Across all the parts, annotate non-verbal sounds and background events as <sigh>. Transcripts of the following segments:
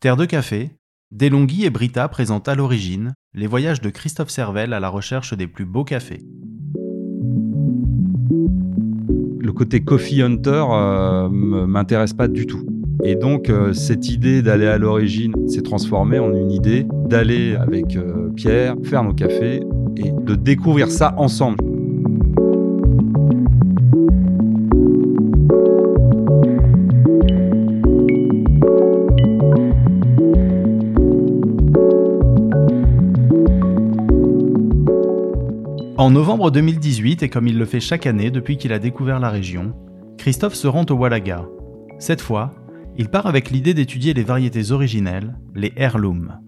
Terre de café, Delonghi et Brita présentent à l'origine les voyages de Christophe Servel à la recherche des plus beaux cafés. Le côté coffee hunter euh, m'intéresse pas du tout. Et donc euh, cette idée d'aller à l'origine s'est transformée en une idée d'aller avec euh, Pierre faire nos cafés et de découvrir ça ensemble. En novembre 2018, et comme il le fait chaque année depuis qu'il a découvert la région, Christophe se rend au Walaga. Cette fois, il part avec l'idée d'étudier les variétés originelles, les heirlooms.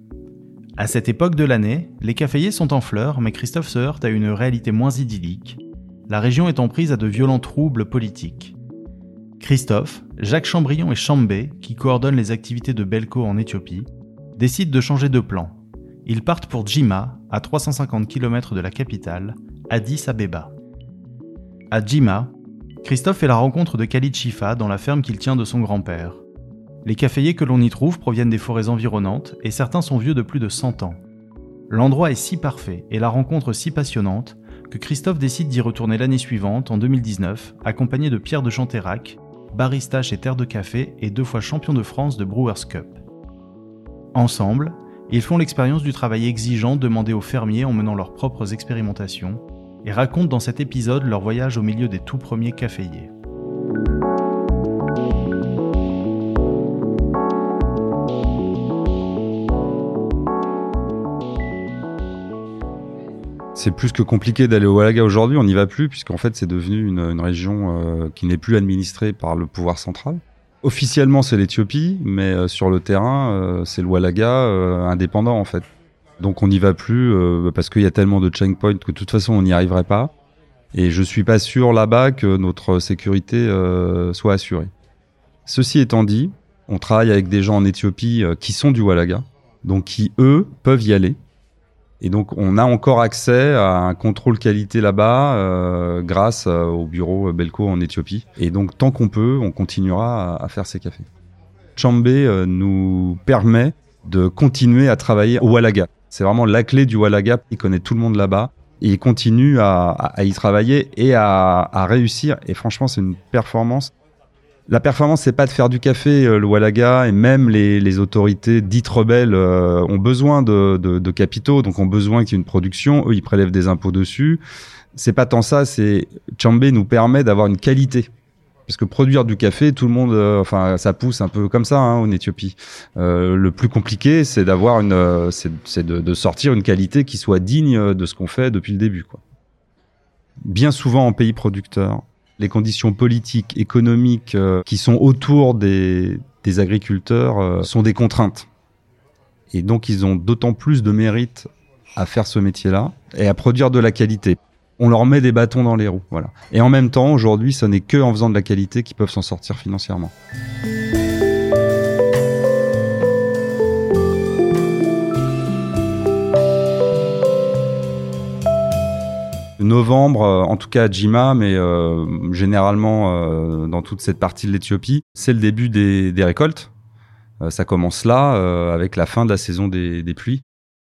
À cette époque de l'année, les caféiers sont en fleurs, mais Christophe se heurte à une réalité moins idyllique, la région étant prise à de violents troubles politiques. Christophe, Jacques Chambrion et Chambé, qui coordonnent les activités de Belco en Éthiopie, décident de changer de plan ils partent pour Djima, à 350 km de la capitale, Addis Abeba. À Djima, Christophe fait la rencontre de Khalid Chifa dans la ferme qu'il tient de son grand-père. Les caféiers que l'on y trouve proviennent des forêts environnantes et certains sont vieux de plus de 100 ans. L'endroit est si parfait et la rencontre si passionnante que Christophe décide d'y retourner l'année suivante, en 2019, accompagné de Pierre de Chanterac, barista chez Terre de Café et deux fois champion de France de Brewers Cup. Ensemble, ils font l'expérience du travail exigeant demandé aux fermiers en menant leurs propres expérimentations et racontent dans cet épisode leur voyage au milieu des tout premiers caféiers. C'est plus que compliqué d'aller au Walaga aujourd'hui, on n'y va plus puisqu'en fait c'est devenu une, région euh, qui n'est plus administrée par le pouvoir central. Officiellement, c'est l'Éthiopie, mais euh, sur le terrain, euh, c'est le Walaga indépendant en fait. Donc on n'y va plus parce qu'il y a tellement de checkpoints que de toute façon on n'y arriverait pas. Et je suis pas sûr là-bas que notre sécurité soit assurée. Ceci étant dit, on travaille avec des gens en Éthiopie qui sont du Walaga, donc qui eux peuvent y aller et donc, on a encore accès à un contrôle qualité là-bas euh, grâce euh, au bureau Belco en Éthiopie. Et donc, tant qu'on peut, on continuera à, faire ces cafés. Chambé euh, nous permet de continuer à travailler au Walaga. C'est vraiment la clé du Walaga. Il connaît tout le monde là-bas. Et il continue à, à, y travailler et à, à réussir. Et franchement, c'est une performance la performance, c'est pas de faire du café, euh, le Walaga, et même les, autorités dites rebelles euh, ont besoin de, capitaux, donc ont besoin qu'il y ait une production. Eux, ils prélèvent des impôts dessus. C'est pas tant ça, c'est Chambé nous permet d'avoir une qualité. Parce que produire du café, tout le monde, euh, enfin, ça pousse un peu comme ça hein, en Éthiopie. le plus compliqué, c'est c'est de, sortir une qualité qui soit digne de ce qu'on fait depuis le début. Bien souvent en pays producteurs, les conditions politiques, économiques euh, qui sont autour des, agriculteurs euh, sont des contraintes. Et donc ils ont d'autant plus de mérite à faire ce métier-là et à produire de la qualité. On leur met des bâtons dans les roues, voilà. Et en même temps, aujourd'hui, ce n'est que en faisant de la qualité qu'ils peuvent s'en sortir financièrement. novembre, euh, en tout cas à Jima, mais euh, généralement euh, dans toute cette partie de l'Éthiopie, c'est le début des, récoltes. ça commence là, avec la fin de la saison des, pluies.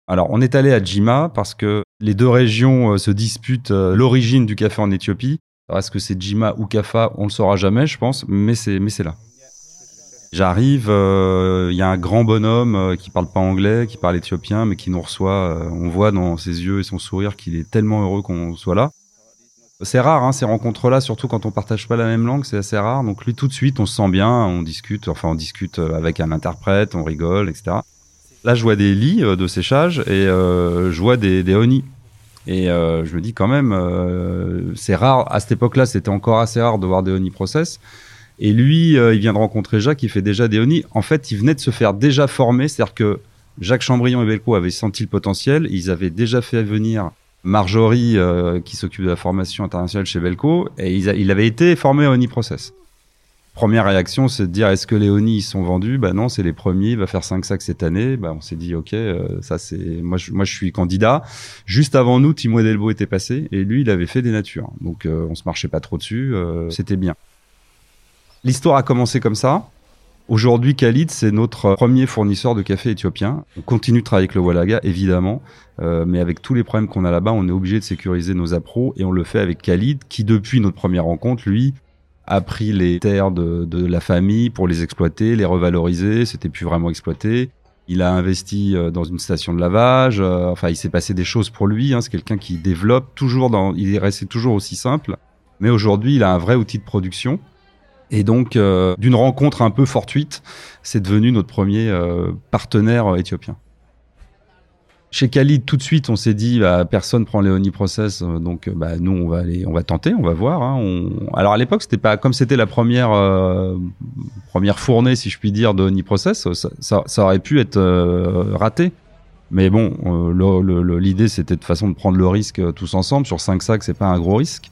Alors, on est allé à Jima parce que les deux régions se disputent l'origine du café en Éthiopie. Est-ce que c'est Jima ou Kafa On le saura jamais, je pense, mais c'est mais c'est là. J'arrive, euh, il y a un grand bonhomme euh, qui parle pas anglais, qui parle éthiopien, mais qui nous reçoit. Euh, on voit dans ses yeux et son sourire qu'il est tellement heureux qu'on soit là. C'est rare, hein, ces rencontres-là, surtout quand on partage pas la même langue, c'est assez rare. Donc lui, tout de suite, on se sent bien, on discute, enfin on discute avec un interprète, on rigole, etc. Là, je vois des lits de séchage et je vois des, des honey. Et je me dis quand même, c'est rare. À cette époque-là, c'était encore assez rare de voir des honey process. Et lui, euh, il vient de rencontrer Jacques, il fait déjà des ONI. En fait, il venait de se faire déjà former, c'est-à-dire que Jacques Chambrion et Belco avaient senti le potentiel, ils avaient déjà fait venir Marjorie, euh, qui s'occupe de la formation internationale chez Belco, et il avait été formé à ONI Process. Première réaction, c'est de dire est-ce que les ONI sont vendus? Bah non, c'est les premiers, il va faire 5 sacs cette année. Bah on s'est dit ok, euh, ça c'est moi je, moi je suis candidat. Juste avant nous, Timo Delbo était passé et lui il avait fait des natures. Donc on se marchait pas trop dessus, c'était bien. L'histoire a commencé comme ça. Aujourd'hui, Khalid, c'est notre premier fournisseur de café éthiopien. On continue de travailler avec le Walaga, évidemment, euh, mais avec tous les problèmes qu'on a là-bas, on est obligé de sécuriser nos appros et on le fait avec Khalid, qui depuis notre première rencontre, lui, a pris les terres de, de la famille pour les exploiter, les revaloriser. C'était plus vraiment exploité. Il a investi euh, dans une station de lavage. Euh, enfin, il s'est passé des choses pour lui. Hein. C'est quelqu'un qui développe toujours dans. Il est resté toujours aussi simple, mais aujourd'hui, il a un vrai outil de production. Et donc, euh, d'une rencontre un peu fortuite, c'est devenu notre premier partenaire éthiopien. Chez Khalid, tout de suite, on s'est dit, bah, personne prend les Process, euh, donc euh, bah, nous, on va aller, on va tenter, on va voir. Hein, Alors à l'époque, c'était pas comme c'était la première euh, première fournée, si je puis dire, de Process, ça, ça, aurait pu être raté. Mais bon, l'idée, c'était de façon de prendre le risque tous ensemble. Sur 5 sacs, c'est pas un gros risque.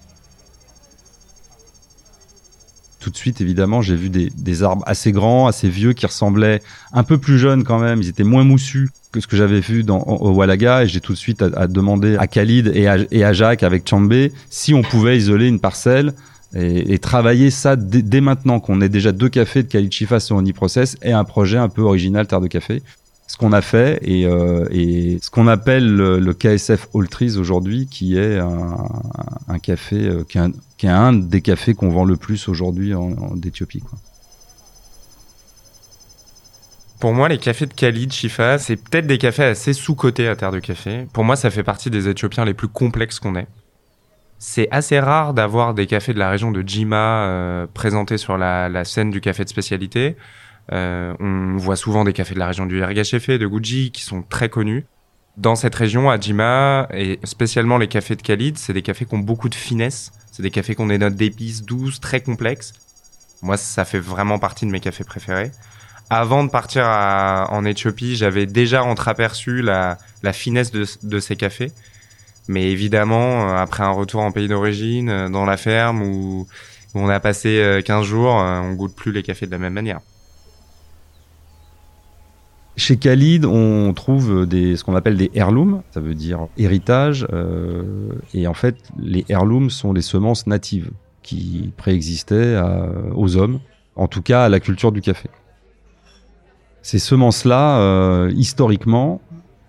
Tout de suite, évidemment, j'ai vu des, des arbres assez grands, assez vieux, qui ressemblaient un peu plus jeunes quand même. Ils étaient moins moussus que ce que j'avais vu dans au Walaga et j'ai tout de suite à, demandé à Khalid et à, à Jacques avec Chambé si on pouvait isoler une parcelle et, travailler ça dès, maintenant qu'on ait déjà deux cafés de Khalid Chifa sur Uniprocess et un projet un peu original Terre de Café. Ce qu'on a fait et, euh, ce qu'on appelle le, KSF All Trees aujourd'hui, qui est un, café, euh, qui, est un, des cafés qu'on vend le plus aujourd'hui en, en d'Éthiopie. Pour moi, les cafés de Khalid, Shifa, c'est peut-être des cafés assez sous-cotés à Terre de Café. Pour moi, ça fait partie des Éthiopiens les plus complexes qu'on ait. C'est assez rare d'avoir des cafés de la région de Jima euh, présentés sur la, scène du café de spécialité. Euh, on voit souvent des cafés de la région du Ergachefe, de Guji, qui sont très connus. Dans cette région, à Jima, et spécialement les cafés de Khalid, c'est des cafés qui ont beaucoup de finesse. C'est des cafés qui ont des notes d'épices douces, très complexes. Moi, ça fait vraiment partie de mes cafés préférés avant de partir en Éthiopie, j'avais déjà entreaperçu la, finesse de, ces cafés. Mais évidemment, euh, après un retour en pays d'origine, euh, dans la ferme où, on a passé 15 euh, jours, on goûte plus les cafés de la même manière. Chez Khalid, on trouve des, ce qu'on appelle des heirlooms, ça veut dire héritage. et en fait, les heirlooms sont les semences natives qui préexistaient aux hommes, en tout cas à la culture du café. Ces semences-là, euh, historiquement,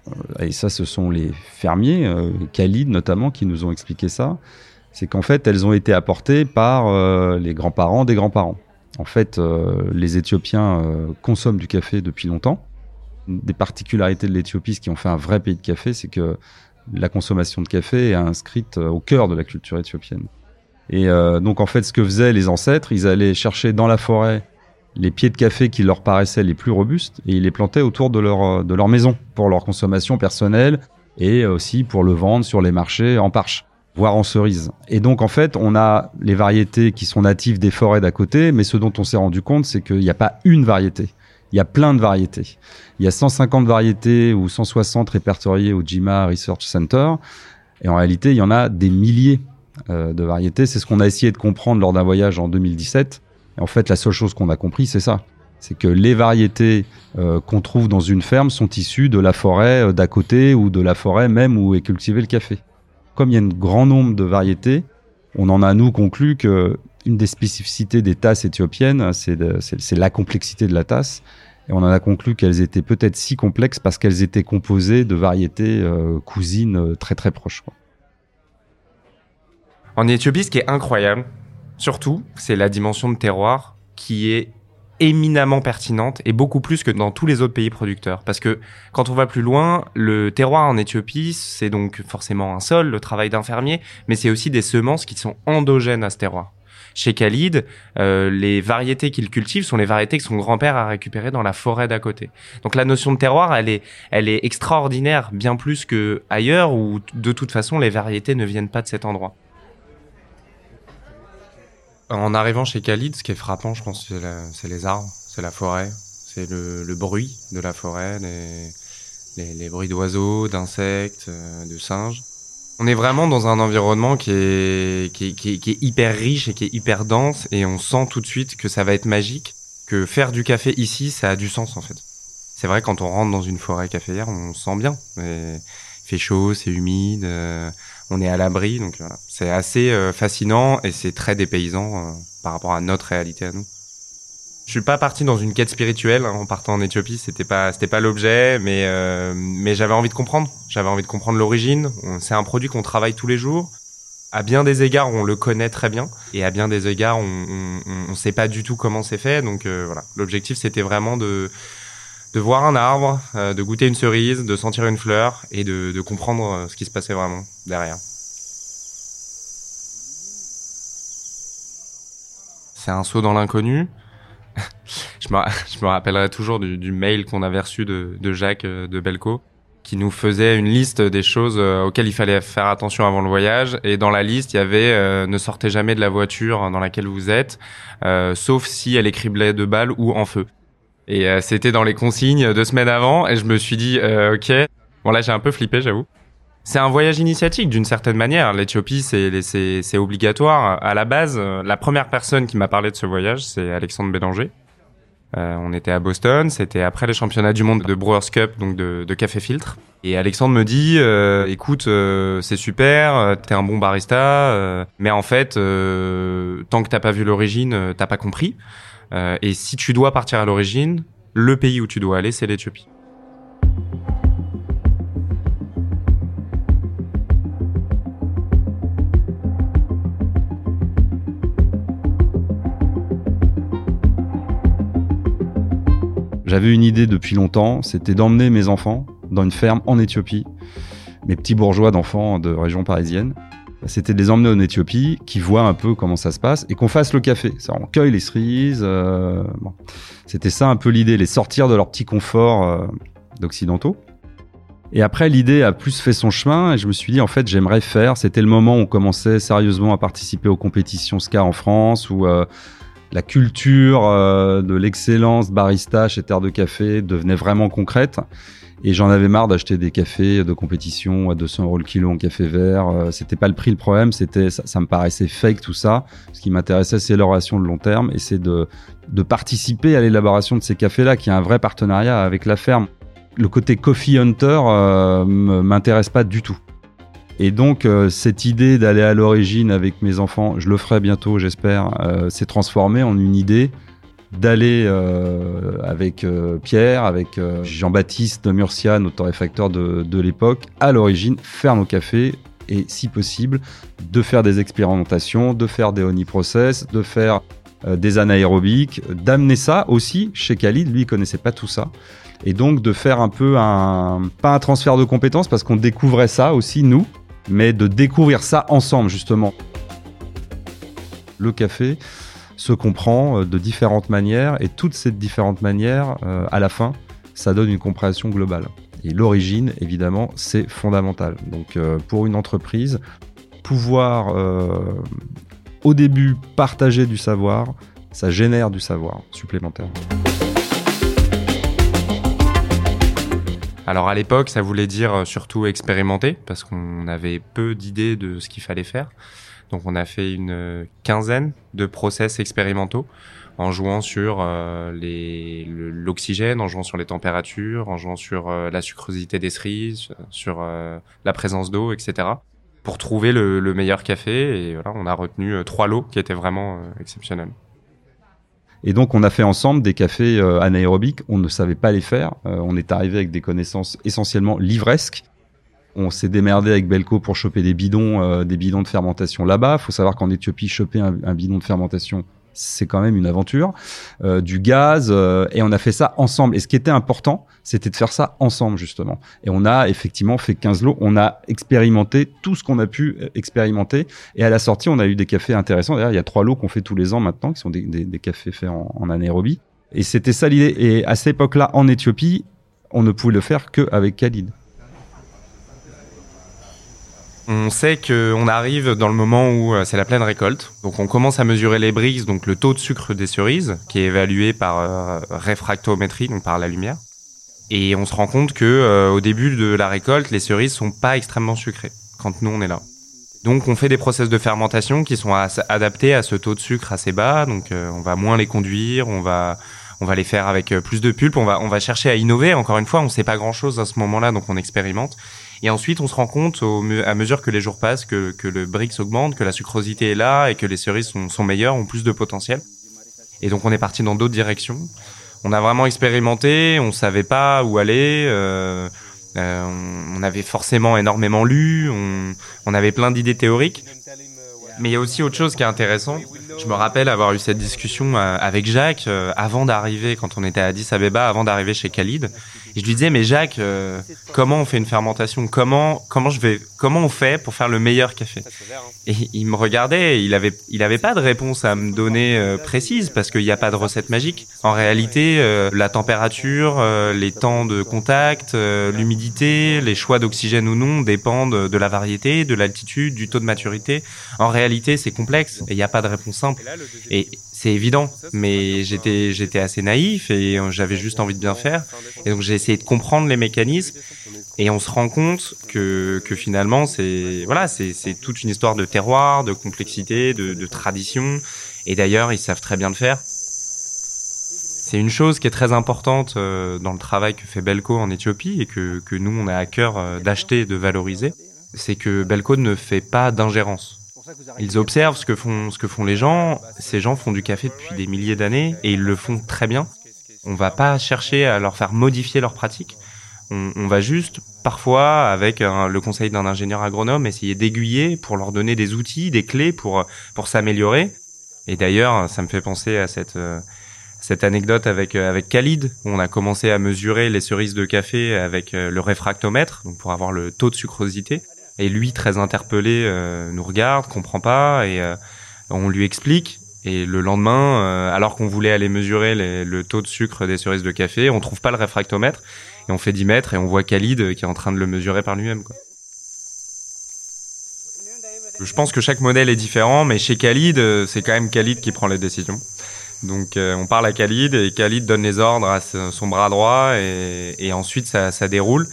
euh, et ça ce sont les fermiers, euh, Khalid notamment, qui nous ont expliqué ça, c'est qu'en fait elles ont été apportées par euh, les grands-parents des grands-parents. En fait, les Éthiopiens consomment du café depuis longtemps. Des particularités de l'Éthiopie, ce qui en fait un vrai pays de café, c'est que la consommation de café est inscrite au cœur de la culture éthiopienne. Et donc en fait, ce que faisaient les ancêtres, ils allaient chercher dans la forêt les pieds de café qui leur paraissaient les plus robustes et ils les plantaient autour de leur, euh, de leur maison pour leur consommation personnelle et aussi pour le vendre sur les marchés en parche, voire en cerise. Et donc en fait, on a les variétés qui sont natives des forêts d'à côté, mais ce dont on s'est rendu compte, c'est qu'il n'y a pas une variété. Il y a plein de variétés. Il y a 150 variétés ou 160 répertoriées au JIMA Research Center. Et en réalité, il y en a des milliers euh, de variétés. C'est ce qu'on a essayé de comprendre lors d'un voyage en 2017 en fait, la seule chose qu'on a compris, c'est ça. C'est que les variétés euh, qu'on trouve dans une ferme sont issues de la forêt euh, d'à côté ou de la forêt même où est cultivé le café. Comme il y a un grand nombre de variétés, on en a nous conclu que une des spécificités des tasses éthiopiennes, c'est la complexité de la tasse. Et on en a conclu qu'elles étaient peut-être si complexes parce qu'elles étaient composées de variétés euh, cousines très très proches. En Éthiopie, ce qui est incroyable, Surtout, c'est la dimension de terroir qui est éminemment pertinente et beaucoup plus que dans tous les autres pays producteurs. Parce que quand on va plus loin, le terroir en Éthiopie, c'est donc forcément un sol, le travail d'un fermier, mais c'est aussi des semences qui sont endogènes à ce terroir. Chez Khalid, euh, les variétés qu'il cultive sont les variétés que son grand-père a récupérées dans la forêt d'à côté. Donc la notion de terroir, elle est, elle est extraordinaire, bien plus que ailleurs où de toute façon les variétés ne viennent pas de cet endroit. En arrivant chez Khalid, ce qui est frappant, je pense, c'est les arbres, c'est la forêt, c'est le, bruit de la forêt, les, bruits d'oiseaux, d'insectes, euh, de singes. On est vraiment dans un environnement qui est, qui, est hyper riche et qui est hyper dense, et on sent tout de suite que ça va être magique, que faire du café ici, ça a du sens en fait. C'est vrai, quand on rentre dans une forêt caféière, on sent bien. il fait chaud, c'est humide. Euh, on est à l'abri. Donc c'est assez euh, fascinant et c'est très dépaysant euh, par rapport à notre réalité à nous. Je suis pas parti dans une quête spirituelle hein, en partant en Éthiopie, c'était pas c'était pas l'objet, mais euh, mais j'avais envie de comprendre. J'avais envie de comprendre l'origine. C'est un produit qu'on travaille tous les jours. À bien des égards, on le connaît très bien, et à bien des égards, on on, on sait pas du tout comment c'est fait. Donc euh, voilà, l'objectif c'était vraiment de de voir un arbre, euh, de goûter une cerise, de sentir une fleur et de, de comprendre ce qui se passait vraiment derrière. C'est un saut dans l'inconnu. <laughs> je, me, rappellerai toujours du, mail qu'on avait reçu de, Jacques euh, de Belco qui nous faisait une liste des choses euh, auxquelles il fallait faire attention avant le voyage. Et dans la liste, il y avait euh, ne sortez jamais de la voiture dans laquelle vous êtes, sauf si elle est criblée de balles ou en feu. Et c'était dans les consignes deux semaines avant. Et je me suis dit, ok, bon là j'ai un peu flippé, j'avoue. C'est un voyage initiatique d'une certaine manière. L'Éthiopie, c'est obligatoire. À la base, la première personne qui m'a parlé de ce voyage, c'est Alexandre Bélanger, euh, on était à Boston, c'était après les championnats du monde de Brewers Cup, donc de, de café filtre. Et Alexandre me dit, euh, écoute, euh, c'est super, t'es un bon barista, mais en fait, tant que t'as pas vu l'origine, t'as pas compris. et si tu dois partir à l'origine, le pays où tu dois aller, c'est l'Éthiopie. J'avais une idée depuis longtemps, c'était d'emmener mes enfants dans une ferme en Éthiopie, mes petits bourgeois d'enfants de région parisienne. C'était de les emmener en Éthiopie, qui voient un peu comment ça se passe et qu'on fasse le café. Ça, on cueille les cerises. Euh. C'était ça un peu l'idée, les sortir de leur petit confort euh, d'occidentaux. Et après, l'idée a plus fait son chemin et je me suis dit, en fait, j'aimerais faire. C'était le moment où on commençait sérieusement à participer aux compétitions SCA en France, où la culture euh, de l'excellence barista chez Terre de Café devenait vraiment concrète. Et j'en avais marre d'acheter des cafés de compétition à 200 euros le kilo en café vert. Euh, c'était pas le prix le problème, c'était ça, ça, me paraissait fake tout ça. Ce qui m'intéressait, c'est l'oration de long terme et c'est de, de participer à l'élaboration de ces cafés-là, qui a un vrai partenariat avec la ferme. Le côté coffee hunter euh, m'intéresse pas du tout. Et donc, euh, cette idée d'aller à l'origine avec mes enfants, je le ferai bientôt, j'espère, euh, s'est transformée en une idée d'aller euh, avec Pierre, avec Jean-Baptiste de Murcia, notre torréfacteur de, l'époque, à l'origine, faire nos cafés et, si possible, de faire des expérimentations, de faire des honey process, de faire des anaérobiques, d'amener ça aussi chez Khalid. Lui, il connaissait pas tout ça et donc de faire un peu un pas un transfert de compétences parce qu'on découvrait ça aussi nous mais de découvrir ça ensemble justement. Le café se comprend euh, de différentes manières et toutes ces différentes manières, euh, à la fin, ça donne une compréhension globale. Et l'origine, évidemment, c'est fondamental. Donc euh, pour une entreprise, pouvoir au début partager du savoir, ça génère du savoir supplémentaire. Alors à l'époque, ça voulait dire euh, surtout expérimenter, parce qu'on avait peu d'idées de ce qu'il fallait faire. Donc on a fait une euh, quinzaine de process expérimentaux en jouant sur euh, l'oxygène, en jouant sur les températures, en jouant sur la sucrosité des cerises, sur la présence d'eau, etc. pour trouver le, le, meilleur café. Et voilà, on a retenu trois lots qui étaient vraiment exceptionnels. Et donc, on a fait ensemble des cafés euh, anaérobiques. On ne savait pas les faire. Euh, on est arrivé avec des connaissances essentiellement livresques. On s'est démerdé avec Belco pour choper des bidons, euh, des bidons de fermentation là-bas. Il faut savoir qu'en Éthiopie, choper un, un, bidon de fermentation, c'est quand même une aventure. Euh, du gaz, euh, et on a fait ça ensemble. Et ce qui était important, c'était de faire ça ensemble, justement. Et on a effectivement fait 15 lots. On a expérimenté tout ce qu'on a pu expérimenter. Et à la sortie, on a eu des cafés intéressants. D'ailleurs, il y a trois lots qu'on fait tous les ans maintenant, qui sont des cafés faits en, en anaérobie. Et c'était ça l'idée. Et à cette époque-là, en Éthiopie, on ne pouvait le faire qu'avec Khalid. On sait qu'on arrive dans le moment où euh, c'est la pleine récolte. Donc on commence à mesurer les Brix, donc le taux de sucre des cerises, qui est évalué par euh, réfractométrie, donc par la lumière. Et on se rend compte que euh, au début de la récolte, les cerises sont pas extrêmement sucrées quand nous on est là. Donc on fait des process de fermentation qui sont adaptés à ce taux de sucre assez bas. Donc on va moins les conduire, on va on va les faire avec plus de pulpe. On va on va chercher à innover. Encore une fois, on sait pas grand chose à ce moment-là, donc on expérimente. Et ensuite, on se rend compte au, à mesure que les jours passent que, que le Brix augmente, que la sucrosité est là et que les cerises sont, sont meilleures, ont plus de potentiel. Et donc on est parti dans d'autres directions. On a vraiment expérimenté, on savait pas où aller. Euh, euh, on avait forcément énormément lu, on, on avait plein d'idées théoriques. Mais il y a aussi autre chose qui est intéressant. Je me rappelle avoir eu cette discussion euh, avec Jacques euh, avant d'arriver, quand on était à Addis Abeba, avant d'arriver chez Khalid. Et je lui disais, mais Jacques, euh, comment on fait une fermentation? Comment comment je vais comment on fait pour faire le meilleur café? Et il me regardait, il avait il avait pas de réponse à me donner précise parce qu'il n'y a pas de recette magique. En réalité, la température, les temps de contact, l'humidité, les choix d'oxygène ou non dépendent de la variété, de l'altitude, du taux de maturité. En réalité, c'est complexe et il n'y a pas de réponse simple. Et c'est évident, mais j'étais j'étais assez naïf et j'avais juste envie de bien faire. Et donc j'ai essayé de comprendre les mécanismes et on se rend compte que, que finalement c'est voilà c'est c'est toute une histoire de terroir, de complexité, de, de tradition. Et d'ailleurs ils savent très bien le faire. C'est une chose qui est très importante euh, dans le travail que fait Belco en Éthiopie et que, que nous on a à cœur euh, d'acheter et de valoriser, c'est que Belco ne fait pas d'ingérence. Ils observent ce que font, ce que font les gens. Ces gens font du café depuis des milliers d'années et ils le font très bien. On va pas chercher à leur faire modifier leurs pratiques. On, va juste, parfois, avec le conseil d'un ingénieur agronome, essayer d'aiguiller pour leur donner des outils, des clés pour, pour s'améliorer. Et d'ailleurs, ça me fait penser à cette, euh, cette anecdote avec, euh, avec Khalid, où on a commencé à mesurer les cerises de café avec euh, le réfractomètre, donc pour avoir le taux de sucrosité. Et lui, très interpellé, euh, nous regarde, comprend pas, et euh, on lui explique. Et le lendemain, euh, alors qu'on voulait aller mesurer le taux de sucre des cerises de café, on trouve pas le réfractomètre, et on fait 10 mètres, et on voit Khalid qui est en train de le mesurer par lui-même. Je pense que chaque modèle est différent, mais chez Khalid, c'est quand même Khalid qui prend les décisions. Donc on parle à Khalid et Khalid donne les ordres à son bras droit et, ensuite ça déroule.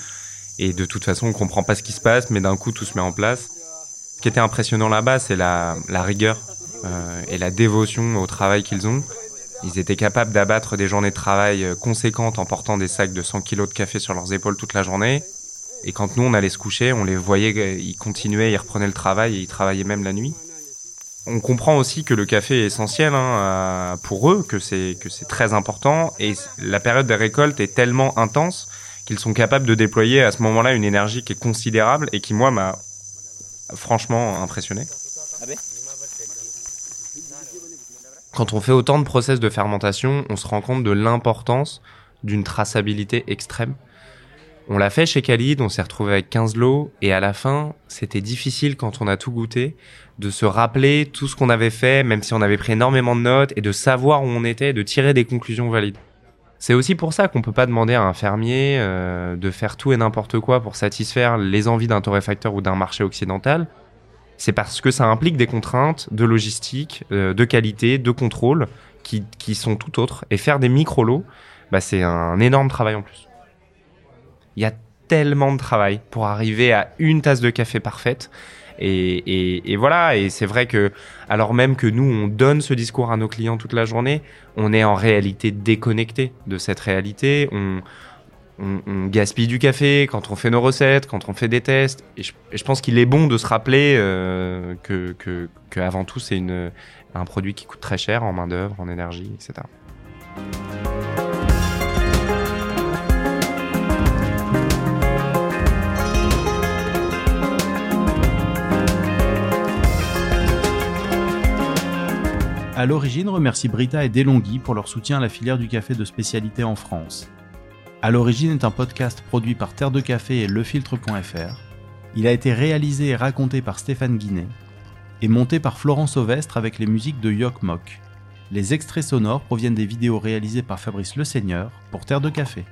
Et de toute façon, on comprend pas ce qui se passe, mais d'un coup, tout se met en place. Ce qui était impressionnant là-bas, c'est la, rigueur euh, et la dévotion au travail qu'ils ont. Ils étaient capables d'abattre des journées de travail euh, conséquentes en portant des sacs de 100 kilos de café sur leurs épaules toute la journée. Et quand nous, on allait se coucher, on les voyait, euh, ils continuaient, ils reprenaient le travail et ils travaillaient même la nuit. On comprend aussi que le café est essentiel hein, pour eux, que c'est que c'est très important. Et la période des récoltes est tellement intense qu'ils sont capables de déployer à ce moment-là une énergie qui est considérable et qui, moi, m'a franchement impressionné. Quand on fait autant de process de fermentation, on se rend compte de l'importance d'une traçabilité extrême. On l'a fait chez Khalid, on s'est retrouvé avec 15 lots, et à la fin, c'était difficile quand on a tout goûté, de se rappeler tout ce qu'on avait fait, même si on avait pris énormément de notes, et de savoir où on était, de tirer des conclusions valides. C'est aussi pour ça qu'on peut pas demander à un fermier euh, de faire tout et n'importe quoi pour satisfaire les envies d'un torréfacteur ou d'un marché occidental. C'est parce que ça implique des contraintes de logistique, euh, de qualité, de contrôle qui, qui, sont tout autres. Et faire des micro-lots, bah, c'est un énorme travail en plus. Il y a tellement de travail pour arriver à une tasse de café parfaite. Et, voilà, et c'est vrai que alors même que nous, on donne ce discours à nos clients toute la journée, on est en réalité déconnecté de cette réalité. On, gaspille du café quand on fait nos recettes, quand on fait des tests. Et je, pense qu'il est bon de se rappeler euh, que, tout, c'est un produit qui coûte très cher en main-d'œuvre, en énergie, etc. à l'origine remercie Brita et Delonghi pour leur soutien à la filière du café de spécialité en France. À l'origine est un podcast produit par Terre de Café et lefiltre.fr. Il a été réalisé et raconté par Stéphane Guinet et monté par Florence Ovestre avec les musiques de Yok Mok. Les extraits sonores proviennent des vidéos réalisées par Fabrice Le Seigneur pour Terre de Café.